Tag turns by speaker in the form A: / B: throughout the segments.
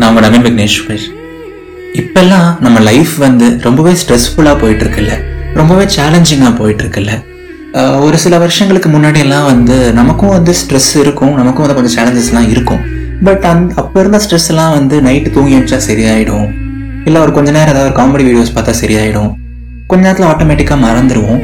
A: நான் உங்கள் நவீன் விக்னேஸ்வர் இப்பெல்லாம் நம்ம லைஃப் வந்து ரொம்பவே ஸ்ட்ரெஸ்ஃபுல்லாக போயிட்டுருக்குல்ல. ரொம்பவே சேலஞ்சிங்காக போயிட்டுருக்குல்ல. ஒரு சில வருஷங்களுக்கு முன்னாடியெல்லாம் வந்து நமக்கும் வந்து ஸ்ட்ரெஸ் இருக்கும் நமக்கும் வந்து கொஞ்சம் சேலஞ்சஸ்லாம் இருக்கும். பட் அந் அப்போ இருந்த ஸ்ட்ரெஸ்லாம் வந்து நைட்டு தூங்கி வச்சா சரியாயிடும். இல்லை ஒரு கொஞ்ச நேரம் ஏதாவது ஒரு காமெடி வீடியோஸ் பார்த்தா சரியாயிடும். கொஞ்ச நேரத்தில் ஆட்டோமேட்டிக்காக மறந்துடுவோம்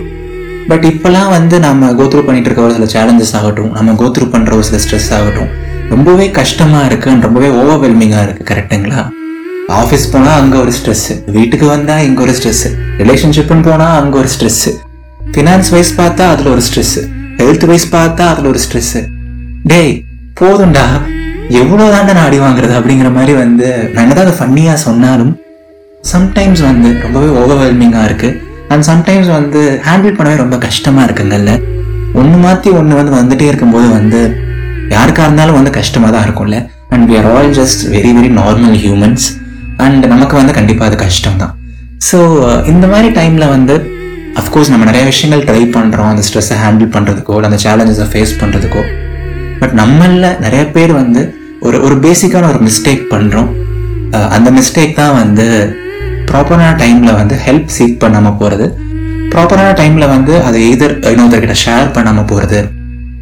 A: பட் இப்போலாம் வந்து நம்ம கோத்ரூ பண்ணிட்டு இருக்க ஒரு சில சேலஞ்சஸ் ஆகட்டும் நம்ம கோத்ரூ பண்ணுற ஒரு சில ஸ்ட்ரெஸ் ஆகட்டும். ரொம்பவே கஷ்டமாக இருக்கு ரொம்பவே ஓவர்வெல்மிங்காக இருக்குது கரெக்டுங்களா ஆஃபீஸ் போனால் அங்கே ஒரு ஸ்ட்ரெஸ் வீட்டுக்கு வந்தால் இங்கே ஒரு ஸ்ட்ரெஸ் ரிலேஷன்ஷிப்னு போனால் அங்கே ஒரு ஸ்ட்ரெஸ் ஃபினான்ஸ் வைஸ் பார்த்தா அதில் ஒரு ஸ்ட்ரெஸ் ஹெல்த் வைஸ் பார்த்தா அதில் ஒரு ஸ்ட்ரெஸ் டேய் போதும்டா. எவ்வளோ தாண்டா நான் அடி வாங்குறது அப்படிங்கிற மாதிரி வந்து நான் என்னதான் அதை ஃபன்னியாக சொன்னாலும் சம்டைம்ஸ் வந்து ரொம்பவே ஓவர்வெல்மிங்காக இருக்கு. அண்ட் சம்டைம்ஸ் வந்து ஹேண்டில் பண்ணவே ரொம்ப கஷ்டமாக இருக்குங்கல்ல ஒன்று மாற்றி ஒன்று வந்து வந்துட்டே இருக்கும்போது வந்து யாருக்காக இருந்தாலும் வந்து கஷ்டமாக தான் இருக்கும்ல. And we are all just very very normal humans and நமக்கு வந்து கண்டிப்பாக அது கஷ்டம் தான் ஸோ uh, இந்த மாதிரி டைமில் வந்து அஃப்கோர்ஸ் நம்ம நிறைய விஷயங்கள் ட்ரை பண்ணுறோம் அந்த ஸ்ட்ரெஸ்ஸை ஹேண்டில் பண்ணுறதுக்கோ அந்த சேலஞ்சஸை ஃபேஸ் பண்ணுறதுக்கோ பட் நம்மளில் நிறைய பேர் வந்து ஒரு ஒரு பேசிக்கான ஒரு மிஸ்டேக் பண்ணுறோம் uh, அந்த மிஸ்டேக் தான் வந்து ப்ராப்பரான டைமில் வந்து ஹெல்ப் சீக் பண்ணாமல் போகிறது ப்ராப்பரான டைமில் வந்து அதை எதிர் இன்னொருத்தர்கிட்ட ஷேர் பண்ணாமல் போகிறது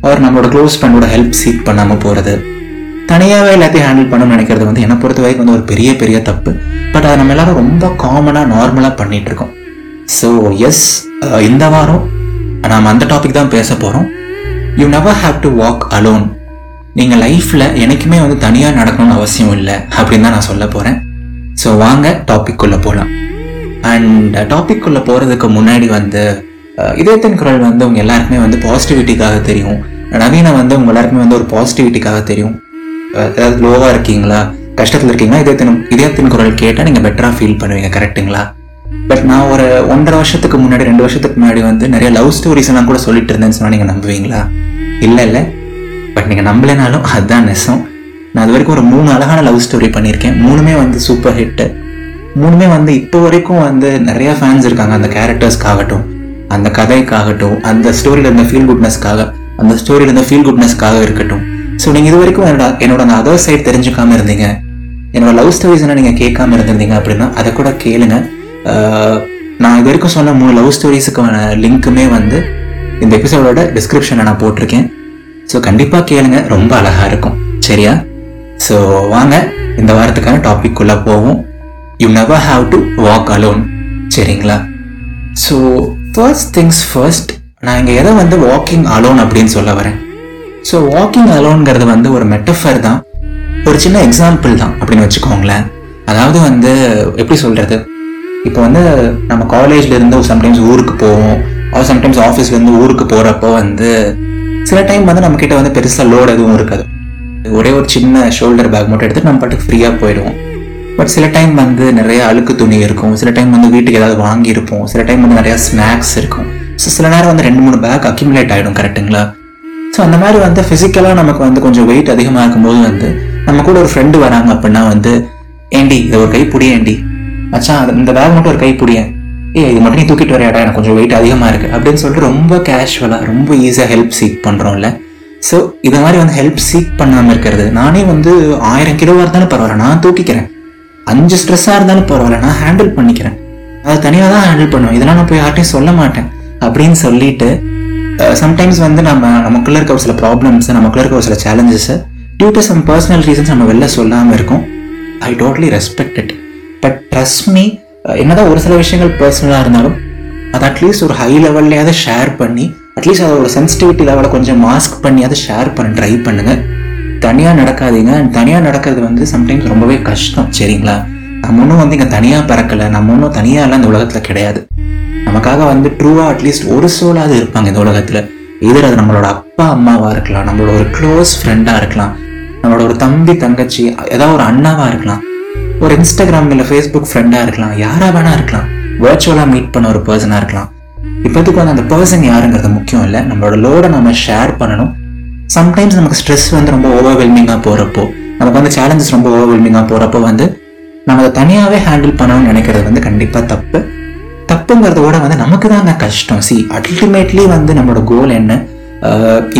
A: அவர் நம்மளோட க்ளோஸ் ஃப்ரெண்டோட ஹெல்ப் சீக் பண்ணாமல் போகிறது தனியாகவே எல்லாத்தையும் ஹேண்டில் பண்ணணும்னு நினைக்கிறது வந்து என்னை பொறுத்த வரைக்கும் வந்து ஒரு பெரிய பெரிய தப்பு. பட் அதை நம்ம எல்லாரும் ரொம்ப காமனாக நார்மலாக பண்ணிகிட்டு இருக்கோம். ஸோ எஸ் இந்த வாரம் நாம் அந்த டாபிக் தான் பேச போகிறோம் you never have to walk alone நீங்கள் லைஃப்பில் எனக்குமே வந்து தனியாக நடக்கணும்னு அவசியம் இல்லை அப்படின்னு தான் நான் சொல்ல போகிறேன் ஸோ வாங்க டாபிக் குள்ள போகலாம் அண்ட் டாபிக் குள்ள போகிறதுக்கு முன்னாடி வந்து இதயத்தின் குரல் வந்து உங்க எல்லாருக்குமே வந்து பாசிட்டிவிட்டிக்காக தெரியும். நவீன வந்து உங்க எல்லாருக்குமே வந்து ஒரு பாசிட்டிவிட்டிக்காக தெரியும். ஏதாவது லோவாக இருக்கீங்களா? கஷ்டத்தில் இருக்கீங்களா? இதயத்தின் இதயத்தின் குரல் கேட்டால் நீங்கள் பெட்டராக ஃபீல் பண்ணுவீங்க கரெக்ட்டுங்களா பட் நான் ஒரு ஒன்றரை வருஷத்துக்கு முன்னாடி ரெண்டு வருஷத்துக்கு முன்னாடி வந்து நிறைய லவ் ஸ்டோரிஸ் எல்லாம் கூட சொல்லிட்டு இருந்தேன்னு சொன்னால் நீங்கள் நம்புவீங்களா? இல்லை இல்லை. பட் நீங்கள் நம்பலைனாலும் அதுதான் நெசம். நான் அது வரைக்கும் ஒரு மூணு அழகான லவ் ஸ்டோரி பண்ணியிருக்கேன். மூணுமே வந்து சூப்பர் ஹிட்டு மூணுமே வந்து இப்போ வரைக்கும் வந்து நிறையா ஃபேன்ஸ் இருக்காங்க அந்த கேரக்டர்ஸ்க்காகட்டும் அந்த கதைக்காகட்டும் அந்த ஸ்டோரியில் இருந்த ஃபீல் குட்னஸ்க்காக அந்த ஸ்டோரியில் இருந்த ஃபீல் குட்னஸ்க்காக இருக்கட்டும். ஸோ நீங்கள் இது வரைக்கும் என்னோட என்னோட அந்த அதர் சைட் தெரிஞ்சுக்காம இருந்தீங்க என்னோட லவ் ஸ்டோரிஸ் என்ன நீங்கள் கேட்காம இருந்திருந்தீங்க அப்படின்னா அதை கூட கேளுங்க. நான் இது வரைக்கும் சொன்ன மூணு லவ் ஸ்டோரிஸுக்கான லிங்க்குமே வந்து இந்த எபிசோடோட டிஸ்கிரிப்ஷனில் நான் போட்டிருக்கேன். ஸோ கண்டிப்பாக கேளுங்க ரொம்ப அழகாக இருக்கும். சரியா? ஸோ வாங்க இந்த வாரத்துக்கான டாபிக் உள்ளே போவோம். You never have to walk alone சரிங்களா? ஸோ ஃபர்ஸ்ட் திங்ஸ் ஃபர்ஸ்ட் நான் இங்கே எதை வந்து வாக்கிங் அலோன் அப்படின்னு சொல்ல வரேன்? ஸோ வாக்கிங் அலோன்ங்கிறது வந்து ஒரு மெட்டஃபர் தான். ஒரு சின்ன எக்ஸாம்பிள் தான் அப்படின்னு வச்சுக்கோங்களேன். அதாவது வந்து எப்படி சொல்கிறது இப்போ வந்து நம்ம காலேஜ்லேருந்து சம்டைம்ஸ் ஊருக்கு போவோம். அவர் சம்டைம்ஸ் ஆஃபீஸ்லேருந்து ஊருக்கு போகிறப்போ வந்து சில டைம் வந்து நம்மக்கிட்ட வந்து பெருசாக லோட் எதுவும் இருக்காது. ஒரே ஒரு சின்ன ஷோல்டர் பேக் மட்டும் எடுத்து நம்ம பாட்டுக்கு ஃப்ரீயாக போயிடுவோம். பட் சில டைம் வந்து நிறைய அழுக்கு துணி இருக்கும். சில டைம் வந்து வீட்டுக்கு ஏதாவது வாங்கியிருப்போம். சில டைம் வந்து நிறைய ஸ்நாக்ஸ் இருக்கும். ஸோ சில நேரம் வந்து ரெண்டு மூணு பேக் அக்யூமுலேட் ஆகிடும் கரெக்ட்டுங்களா ஸோ அந்த மாதிரி வந்து ஃபிசிக்கலாக நமக்கு வந்து கொஞ்சம் வெயிட் அதிகமாக இருக்கும்போது வந்து நம்ம கூட ஒரு ஃப்ரெண்டு வராங்க அப்படின்னா வந்து ஏண்டி இதை ஒரு கை புடியேண்டி மச்சான் அது- இந்த பேக் மட்டும் ஒரு கை புடியேன் ஏ இது மட்டும் நீ தூக்கிட்டு வரையாடா எனக்கு கொஞ்சம் வெயிட் அதிகமாக இருக்குது அப்படின்னு சொல்லிட்டு ரொம்ப கேஷுவலாக ரொம்ப ஈஸியாக ஹெல்ப் சீக் பண்ணுறோம்ல ஸோ இது மாதிரி வந்து ஹெல்ப் சீக் பண்ணாமல் இருக்கிறது நானே வந்து ஆயிரம் கிலோவாக இருந்தாலும் பரவாயில்ல நான் தூக்கிக்கிறேன். அஞ்சு ஸ்ட்ரெஸ்ஸாக இருந்தாலும் பரவாயில்ல நான் ஹேண்டில் பண்ணிக்கிறேன். அதை தனியாக தான் ஹேண்டில் பண்ணுவேன். இதெல்லாம் நான் போய் யார்ட்டையும் சொல்ல மாட்டேன். அப்படின்னு சொல்லிட்டு சம்டைம்ஸ் வந்து நம்ம நமக்குள்ள இருக்க ஒரு சில ப்ராப்ளம்ஸ் நமக்குள்ள இருக்க ஒரு சில challenges due to some personal reasons நம்ம வெளில சொல்லாமல் இருக்கும். I totally respect it but trust me என்னதான் ஒரு சில விஷயங்கள் பர்சனலாக இருந்தாலும் அது அட்லீஸ்ட் ஒரு ஹை லெவல்லையாவது ஷேர் பண்ணி அட்லீஸ்ட் அதோட சென்சிட்டிவிட்டி லெவலை கொஞ்சம் மாஸ்க் பண்ணி அதை ஷேர் பண்ண ட்ரை பண்ணுங்கள் தனியாக நடக்காதீங்க. அண்ட் தனியாக நடக்கிறது வந்து சம்டைம்ஸ் ரொம்பவே கஷ்டம் சரிங்களா? நம்ம ஒன்றும் வந்து இங்கே தனியாக பறக்கலை. நம்ம ஒன்றும் தனியாகலாம் இந்த உலகத்தில் கிடையாது. நமக்காக வந்து ட்ரூவாக அட்லீஸ்ட் ஒரு சோலாவது இருப்பாங்க இந்த உலகத்தில். இதில் அது நம்மளோட அப்பா அம்மாவாக இருக்கலாம் நம்மளோட ஒரு க்ளோஸ் ஃப்ரெண்டாக இருக்கலாம் நம்மளோட ஒரு தம்பி தங்கச்சி ஏதாவது ஒரு அண்ணாவாக இருக்கலாம் ஒரு இன்ஸ்டாகிராம் இல்லை ஃபேஸ்புக் ஃப்ரெண்டாக இருக்கலாம் யாராக வேணா இருக்கலாம். வேர்ச்சுவலாக மீட் பண்ண ஒரு பர்சனாக இருக்கலாம். இப்போதைக்கு வந்து அந்த பர்சன் யாருங்கிறது முக்கியம் இல்லை. நம்மளோட லோடை நம்ம ஷேர் பண்ணணும். சம்டைம்ஸ் நமக்கு ஸ்ட்ரெஸ் வந்து ரொம்ப ஓவர்வெல்மிங்காக போகிறப்போ நமக்கு வந்து சேலஞ்சஸ் ரொம்ப ஓவர்வெல்மிங்காக போகிறப்போ வந்து நம்ம அதை தனியாகவே ஹேண்டில் பண்ணணும்னு நினைக்கிறது வந்து கண்டிப்பாக தப்பு. தப்புங்கிறதோட வந்து நமக்கு தாங்க கஷ்டம். சி அல்டிமேட்லி வந்து நம்மளோட கோல் என்ன?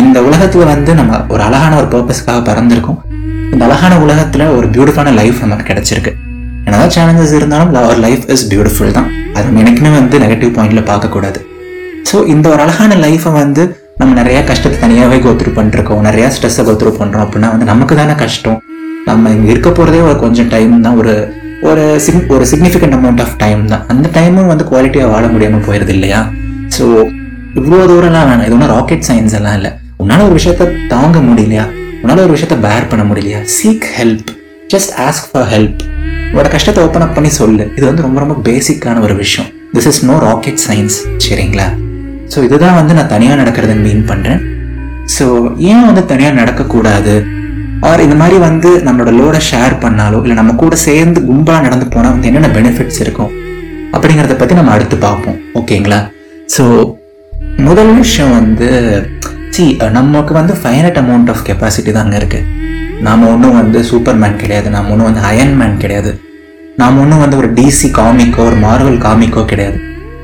A: இந்த உலகத்தில் வந்து நம்ம ஒரு அழகான ஒரு பர்பஸ்க்காக பிறந்திருக்கோம். இந்த அழகான உலகத்தில் ஒரு பியூட்டிஃபான லைஃப் நமக்கு கிடச்சிருக்கு. என்னதான் சேலஞ்சஸ் இருந்தாலும் ஒரு லைஃப் இஸ் பியூட்டிஃபுல் தான். அது நம்ம எனக்குமே வந்து நெகட்டிவ் பாயிண்டில் பார்க்கக்கூடாது. ஸோ இந்த ஒரு அழகான லைஃப்பை வந்து நம்ம நிறைய கஷ்டத்தை தனியாகவே கோத்ரூ பண்ணிருக்கோம். நிறைய ஸ்ட்ரெஸ்ஸை கோத்ரூ பண்ணுறோம் அப்படின்னா வந்து நமக்கு தானே கஷ்டம். நம்ம இங்கே இருக்க போகிறதே ஒரு கொஞ்சம் டைம் தான். ஒரு ஒரு சிக் ஒரு சிக்னிஃபிகண்ட் அமௌண்ட் ஆஃப் டைம் தான். அந்த டைமும் வந்து குவாலிட்டியாக வாழ முடியாமல் போயிடுது இல்லையா? ஸோ இவ்வளோ தூரம்லாம் வேணாம். இது ஒன்றும் ராக்கெட் சயின்ஸ் எல்லாம் இல்லை. உன்னால் ஒரு விஷயத்த தாங்க முடியலையா? உன்னால் ஒரு விஷயத்த பேர் பண்ண முடியலையா? Seek help just ask for help உங்களோட கஷ்டத்தை ஓப்பன் அப் பண்ணி சொல்லு. இது வந்து ரொம்ப ரொம்ப பேசிக்கான ஒரு விஷயம். This is no rocket science சரிங்களா? ஸோ இதுதான் வந்து நான் தனியாக நடக்கிறத மீன் பண்ணுறேன் ஸோ ஏன் வந்து தனியாக நடக்கக்கூடாது? ஆர் இந்த மாதிரி வந்து நம்மளோட லோடை ஷேர் பண்ணாலோ இல்லை நம்ம கூட சேர்ந்து கும்பலாக நடந்து போனால் வந்து என்னென்ன பெனிஃபிட்ஸ் இருக்கும்? அப்படிங்கிறத பற்றி நம்ம அடுத்து பார்ப்போம். ஓகேங்களா ஸோ முதல் விஷயம் வந்து சி நமக்கு வந்து ஃபைனட் அமௌண்ட் ஆஃப் கெப்பாசிட்டி தான் அங்கே இருக்குது நாம் ஒன்றும் வந்து சூப்பர் மேன் கிடையாது. நாம் ஒன்றும் வந்து அயன் மேன் கிடையாது. நாம் ஒன்றும் வந்து ஒரு டிசி காமிக்கோ ஒரு மார்வல் காமிக்கோ கிடையாது.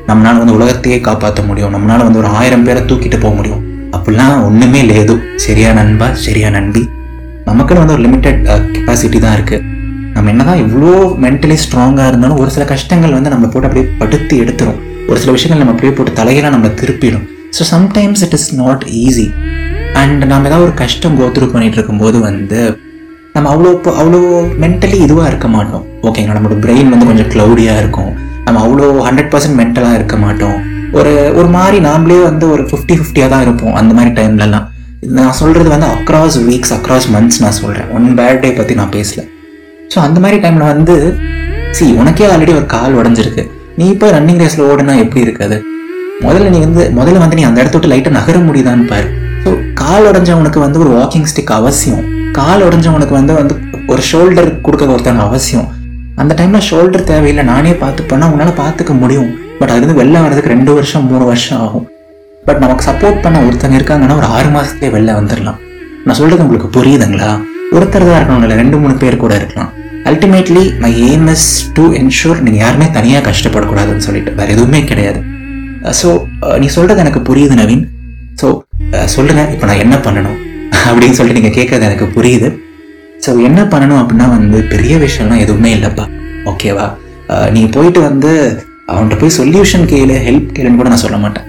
A: நம்மளால வந்து உலகத்தையே காப்பாற்ற முடியும். நம்மளால வந்து ஒரு ஆயிரம் பேரை தூக்கிட்டு போக முடியும். அப்படிலாம் ஒன்றுமே லேது சரியா நண்பா? சரியா நண்பி? நமக்குன்னு வந்து ஒரு லிமிட்டட் கெப்பாசிட்டி தான் இருக்குது நம்ம என்னதான் இவ்வளோ மென்டலி ஸ்ட்ராங்காக இருந்தாலும் ஒரு சில கஷ்டங்கள் வந்து நம்ம போட்டு அப்படியே படுத்து எடுத்துரும். ஒரு சில விஷயங்கள் நம்ம அப்படியே போட்டு தலையெல்லாம் நம்ம திருப்பிடும். So sometimes it is not easy and நம்ம ஏதாவது ஒரு கஷ்டம் கோத்ரூ பண்ணிட்டு இருக்கும்போது வந்து நம்ம அவ்வளோ அவ்வளோ மென்டலி இதுவாக இருக்க மாட்டோம். ஓகேங்களா நம்மளோட பிரெயின் வந்து கொஞ்சம் க்ளவுடியாக இருக்கும். நம்ம அவ்வளோ ஹண்ட்ரட் பர்சன்ட் மென்டலாக இருக்க மாட்டோம். ஒரு ஒரு மாதிரி நாமளே வந்து ஒரு ஃபிஃப்டி ஃபிஃப்டியாக தான் இருப்போம் அந்த மாதிரி டைம்லலாம் நான் சொல்கிறது வந்து அக்ராஸ் வீக்ஸ் அக்ராஸ் மந்த்ஸ் நான் சொல்கிறேன் ஒன் பேட் டே பற்றி நான் பேசல. ஸோ அந்த மாதிரி டைமில் வந்து சி உனக்கே ஆல்ரெடி ஒரு கால் உடஞ்சிருக்கு. நீ இப்போ ரன்னிங் ரேஸில் ஓடுனா எப்படி இருக்காது? முதல்ல நீ வந்து முதல்ல வந்து நீ அந்த இடத்த விட்டு லைட்டாக நகர முடியுதான்னு பாரு. ஸோ கால் உடஞ்சவனுக்கு வந்து ஒரு வாக்கிங் ஸ்டிக் அவசியம். கால் உடஞ்சவனுக்கு வந்து வந்து ஒரு ஷோல்டர் கொடுக்க ஒருத்தவங்க அவசியம். அந்த டைமில் ஷோல்டர் தேவையில்லை. நானே பார்த்து உன்னால் பார்த்துக்க முடியும். பட் அது வந்து வெளில வர்றதுக்கு ரெண்டு வருஷம் மூணு வருஷம் ஆகும். பட் நமக்கு சப்போர்ட் பண்ண ஒருத்தங்க இருக்காங்கன்னா ஒரு ஆறு மாதத்துலேயே வெளில வந்துடலாம் நான் சொல்கிறது உங்களுக்கு புரியுதுங்களா? ஒருத்தர் தான் இருக்கணும் இல்லை ரெண்டு மூணு பேர் கூட இருக்கலாம். Ultimately my aim is to ensure நீங்கள் யாருமே தனியாக கஷ்டப்படக்கூடாதுன்னு சொல்லிட்டு. வேறு எதுவுமே கிடையாது. Uh, ஸோ uh, நீ சொல்கிறது எனக்கு புரியுது நவீன். ஸோ uh, சொல்லுங்கள் இப்போ நான் என்ன பண்ணணும்? அப்படின்னு சொல்லிட்டு நீங்கள் கேட்குறது எனக்கு புரியுது. ஸோ என்ன பண்ணணும் அப்படின்னா வந்து பெரிய விஷயம்லாம் எதுவுமே இல்லைப்பா. ஓகேவா நீ போயிட்டு வந்து அவன்கிட்ட போய் சொல்யூஷன் கேளு ஹெல்ப் கேளுன்னு கூட நான் சொல்ல மாட்டேன்.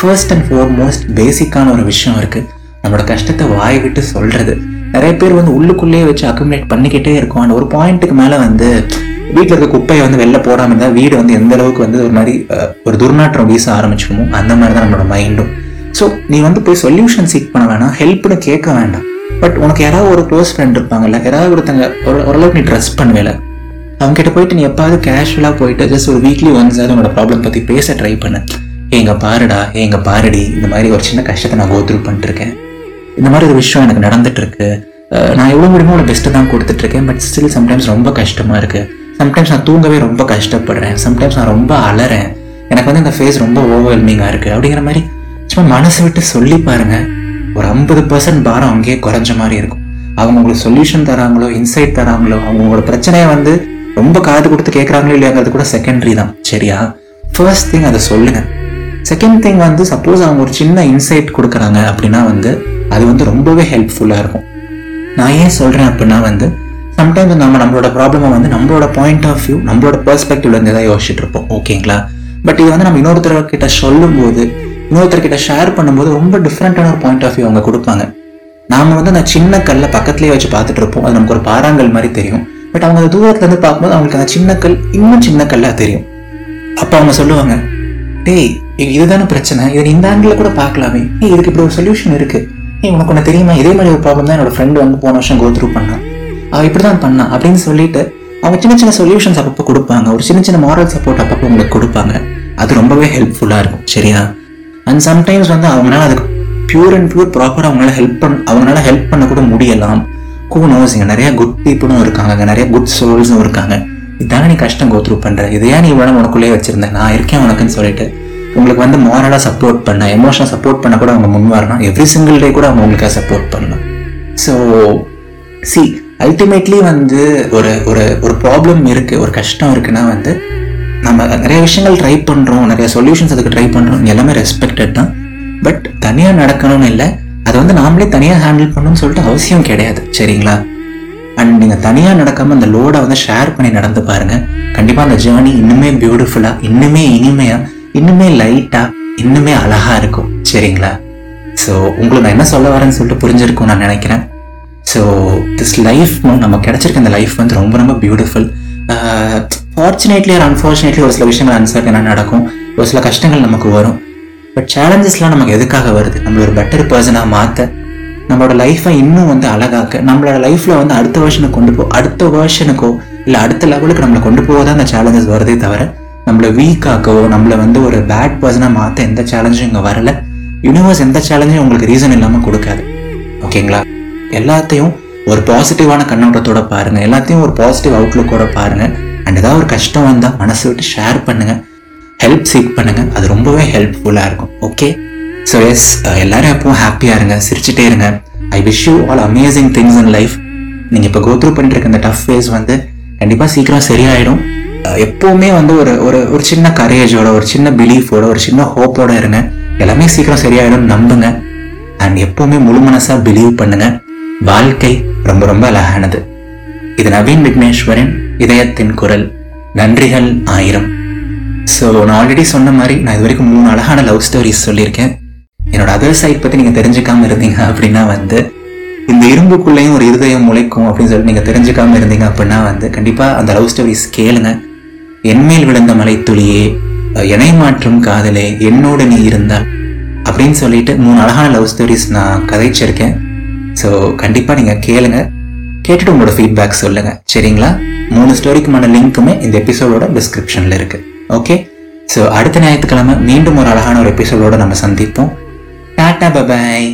A: ஃபர்ஸ்ட் அண்ட் ஃபோர்மோஸ்ட் பேசிக்கான ஒரு விஷயம் இருக்கு. நம்மளோட கஷ்டத்தை வாய் விட்டு சொல்றது. நிறைய பேர் வந்து உள்ளுக்குள்ளேயே வச்சு அக்குமுலேட் பண்ணிக்கிட்டே இருக்கும். அண்ட் ஒரு பாயிண்ட்டுக்கு மேலே வந்து வீட்டில் இருக்க குப்பையை வந்து வெளில போடாமல் இருந்தால் வீடு வந்து எந்த அளவுக்கு வந்து ஒரு மாதிரி ஒரு துர்நாற்றம் வீச ஆரம்பிச்சிருமோ அந்த மாதிரி தான் நம்மளோட மைண்டும் ஸோ நீ வந்து போய் சொல்யூஷன் சீக் பண்ண வேணாம். ஹெல்ப்னு கேட்க வேண்டாம். பட் உனக்கு யாராவது ஒரு க்ளோஸ் ஃப்ரெண்ட் இருப்பாங்கல்ல யாராவது ஒருத்தங்க ஒரு ஓரளவுக்கு நீ ட்ரெஸ் பண்ணுவேல அவங்க கிட்ட போயிட்டு நீ எப்பாவது கேஷுவலாக போயிட்டு ஜஸ்ட் ஒரு வீக்லி ஒன்ஸ் உன்னோட ப்ராப்ளம் பற்றி பேச ட்ரை பண்ண. ஏங்க பாருடா ஏங்க பாருடி இந்த மாதிரி ஒரு சின்ன கஷ்டத்தை நான் கோத்ரூ பண்ணிட்டு இருக்கேன் இந்த மாதிரி ஒரு விஷயம் எனக்கு நடந்துட்டு இருக்கு நான் எவ்வளோ முடியுமோ அவ்வளோ பெஸ்ட்டு தான் கொடுத்துட்ருக்கேன் பட் ஸ்டில் சம்டைம்ஸ் ரொம்ப கஷ்டமா இருக்கு. சம்டைம்ஸ் நான் தூங்கவே ரொம்ப கஷ்டப்படுறேன் சம்டைம்ஸ் நான் ரொம்ப அலறேன். எனக்கு வந்து இந்த ஃபேஸ் ரொம்ப ஓவர்வெல்மிங்காக இருக்கு. அப்படிங்கிற மாதிரி சும்மா மனசு விட்டு சொல்லி பாருங்கள் ஒரு ஐம்பது பர்சன்ட் பாரம் அங்கேயே குறைஞ்ச மாதிரி இருக்கும். அவங்க உங்களுக்கு சொல்யூஷன் தராங்களோ இன்சைட் தராங்களோ அவங்களோட பிரச்சனையை வந்து ரொம்ப காது கொடுத்து கேட்குறாங்களோ இல்லையாங்கிறது கூட செகண்டரி தான். சரியா? ஃபர்ஸ்ட் திங் அதை சொல்லுங்க. செகண்ட் திங் வந்து சப்போஸ் அவங்க ஒரு சின்ன இன்சைட் கொடுக்குறாங்க அப்படின்னா வந்து அது வந்து ரொம்பவே ஹெல்ப்ஃபுல்லாக இருக்கும். நான் ஏன் சொல்கிறேன் அப்படின்னா வந்து சம்டைம்ஸ் நம்ம நம்மளோட ப்ராப்ளமை வந்து நம்மளோட பாயிண்ட் ஆஃப் வியூ நம்மளோட பெர்ஸ்பெக்டிவ்லேருந்து தான் யோசிச்சுட்டு இருப்போம். ஓகேங்களா பட் இது வந்து நம்ம இன்னொருத்தர்கிட்ட சொல்லும்போது இன்னொருத்தர்கிட்ட ஷேர் பண்ணும்போது ரொம்ப டிஃப்ரெண்ட்டான ஒரு பாயிண்ட் ஆஃப் வியூ அவங்க கொடுப்பாங்க. நாம் வந்து அந்த சின்ன கல்லை பக்கத்துலேயே வச்சு பார்த்துட்டு இருப்போம். அது நமக்கு ஒரு பாறாங்கல் மாதிரி தெரியும். பட் அவங்க அந்த தூரத்துலேருந்து பார்க்கும்போது அவங்களுக்கு அந்த சின்ன கல் இன்னும் சின்ன கல்லா தெரியும். அப்போ அவங்க சொல்லுவாங்க டேய் இ- இதுதானே பிரச்சனை. இதை இந்த ஆங்கிள் கூட பார்க்கலாமே. ஏய் இதுக்கு இப்படி ஒரு சொல்யூஷன் இருக்கு. ஏய் உனக்கு ஒன்று தெரியுமா? இதே மாதிரி ஒரு ப்ராப்ளம் தான் என்னோட ஃப்ரெண்டு வந்து போன வருஷம் கோ த்ரூ பண்ணான். அவள் இப்படி தான் பண்ணா அப்படின்னு சொல்லிட்டு அவங்க சின்ன சின்ன சொல்யூஷன்ஸ் அப்பப்போ கொடுப்பாங்க. ஒரு சின்ன சின்ன மாரல் சப்போர்ட் அப்பப்போ உங்களுக்கு கொடுப்பாங்க. அது ரொம்பவே ஹெல்ப்ஃபுல்லாக இருக்கும். சரியா? அண்ட் சம்டைம்ஸ் வந்து அவங்களால அதுக்கு பியூர் அண்ட் பியூர் ப்ராப்பராக அவங்களால ஹெல்ப் பண்ண அவங்களால ஹெல்ப் பண்ண கூட முடியலாம். கூ நோஸ் இங்கே நிறைய குட் பீப்புளும் இருக்காங்க. அங்கே நிறைய குட் சோல்ஸும் இருக்காங்க. இதானே நீ கஷ்டம் கோத்ரூ பண்ற? இதையா நீ இவ்வளோ உனக்குள்ளேயே வச்சிருந்தேன் நான் இருக்கேன் உனக்குன்னு சொல்லிட்டு. உங்களுக்கு வந்து மாரலாக சப்போர்ட் பண்ண எமோஷனல் சப்போர்ட் பண்ண கூட அவங்க முன் வரலாம். எவ்ரி சிங்கிள் டே கூட அவங்க உங்களுக்கு சப்போர்ட் பண்ணலாம். ஸோ சி அல்டிமேட்லி வந்து ஒரு ஒரு ஒரு ப்ராப்ளம் இருக்குது ஒரு கஷ்டம் இருக்குன்னா வந்து நம்ம நிறைய விஷயங்கள் ட்ரை பண்ணுறோம் நிறைய சொல்யூஷன்ஸ் அதுக்கு ட்ரை பண்ணுறோம் எல்லாமே ரெஸ்பெக்டட் தான். பட் தனியாக நடக்கணும்னு இல்லை. அதை வந்து நாமளே தனியாக ஹேண்டில் பண்ணணும்னு சொல்லிட்டு அவசியம் கிடையாது. சரிங்களா? அண்ட் நீங்கள் தனியாக நடக்காமல் அந்த லோடை வந்து ஷேர் பண்ணி நடந்து பாருங்க. கண்டிப்பாக அந்த ஜேர்னி இன்னுமே பியூட்டிஃபுல்லாக இன்னுமே இனிமையாக இன்னுமே லைட்டாக இன்னுமே அழகாக இருக்கும். சரிங்களா? ஸோ உங்களுக்கு நான் என்ன சொல்ல வரேன்னு சொல்லிட்டு புரிஞ்சிருக்கும் நான் நினைக்கிறேன். ஸோ திஸ் லைஃப் நம்ம கிடைச்சிருக்க இந்த லைஃப் வந்து ரொம்ப ரொம்ப பியூட்டிஃபுல் ஃபார்ச்சுனேட்லி ஆர் அன்ஃபார்ச்சுனேட்லி ஒரு சில விஷயங்கள் அன்சர்டனாக நடக்கும். ஒரு சில கஷ்டங்கள் நமக்கு வரும். பட் சேலஞ்சஸ்லாம் நமக்கு எதுக்காக வருது? நம்மள ஒரு பெட்டர் பர்சனாக மாற்ற நம்மளோட லைஃப்பை இன்னும் வந்து அழகாக்க நம்மளோட லைஃப்பில் வந்து அடுத்த வருஷனுக்கு கொண்டு போ அடுத்த வருஷனுக்கோ இல்லை அடுத்த லெவலுக்கு நம்மளை கொண்டு போக தான் அந்த சேலஞ்சஸ் வருதே தவிர நம்மளை வீக்காக்கவோ நம்மளை வந்து ஒரு பேட் பர்சனாக மாற்ற எந்த சேலஞ்சும் இங்கே வரல. யூனிவர்ஸ் எந்த சேலஞ்சும் உங்களுக்கு ரீசன் இல்லாமல் கொடுக்காது. ஓகேங்களா எல்லாத்தையும் ஒரு பாசிட்டிவான கண்ணோட்டத்தோட பாருங்கள் எல்லாத்தையும் ஒரு பாசிட்டிவ் அவுட்லுக்கோட பாருங்கள் அண்ட் ஏதாவது ஒரு கஷ்டம் வந்தால் மனசு விட்டு ஷேர் பண்ணுங்கள் ஹெல்ப் சீக் பண்ணுங்கள் அது ரொம்பவே ஹெல்ப்ஃபுல்லாக இருக்கும். ஓகே ஸோ எஸ் எல்லாரும் எப்பவும் ஹாப்பியாக இருங்க. சிரிச்சுட்டே இருங்க. I wish you all amazing things in life நீங்கள் இப்போ கோத்ரூ பண்ணிட்டு இருக்க இந்த டஃப் ஃபேஸ் வந்து கண்டிப்பாக சீக்கிரம் சரியாயிடும். எப்போவுமே வந்து ஒரு ஒரு ஒரு சின்ன கரேஜோட ஒரு சின்ன பிலீஃபோட ஒரு சின்ன ஹோப்போட இருங்க. எல்லாமே சீக்கிரம் சரியாயிடும் நம்புங்க. அண்ட் எப்போவுமே முழு மனசாக பிலீவ் பண்ணுங்க. வாழ்க்கை ரொம்ப ரொம்ப அழகானது. இது நவீன் விக்னேஸ்வரன். இதயத்தின் குரல் நன்றிகள் ஆயிரம். ஸோ நான் ஆல்ரெடி சொன்ன மாதிரி நான் இது வரைக்கும் மூணு அழகான லவ் ஸ்டோரிஸ் சொல்லியிருக்கேன். என்னோட அதர் சைட் பற்றி நீங்கள் தெரிஞ்சுக்காம இருந்தீங்க அப்படின்னா வந்து இந்த இரும்புக்குள்ளேயும் ஒரு இருதயம் முளைக்கும் அப்படின்னு சொல்லி நீங்கள் தெரிஞ்சுக்காம இருந்தீங்க அப்படின்னா வந்து கண்டிப்பாக அந்த லவ் ஸ்டோரிஸ் கேளுங்க. என்மேல் விழுந்த மலைத்துளியே எனை மாற்றும் காதலே என்னோடு நீ இருந்தால் அப்படின்னு சொல்லிட்டு மூணு அழகான லவ் ஸ்டோரிஸ் நான் கதைச்சிருக்கேன். ஸோ கண்டிப்பாக நீங்கள் கேளுங்க. கேட்டுட்டு உங்களோட ஃபீட்பேக் சொல்லுங்க. சரிங்களா? மூணு ஸ்டோரிக்குமான லிங்க்குமே இந்த எபிசோடோட டிஸ்கிரிப்ஷன்ல இருக்கு. ஓகே ஸோ அடுத்த ஞாயிற்றுக்கிழமை மீண்டும் ஒரு அழகான ஒரு எபிசோடோட நம்ம சந்திப்போம். Tata bye bye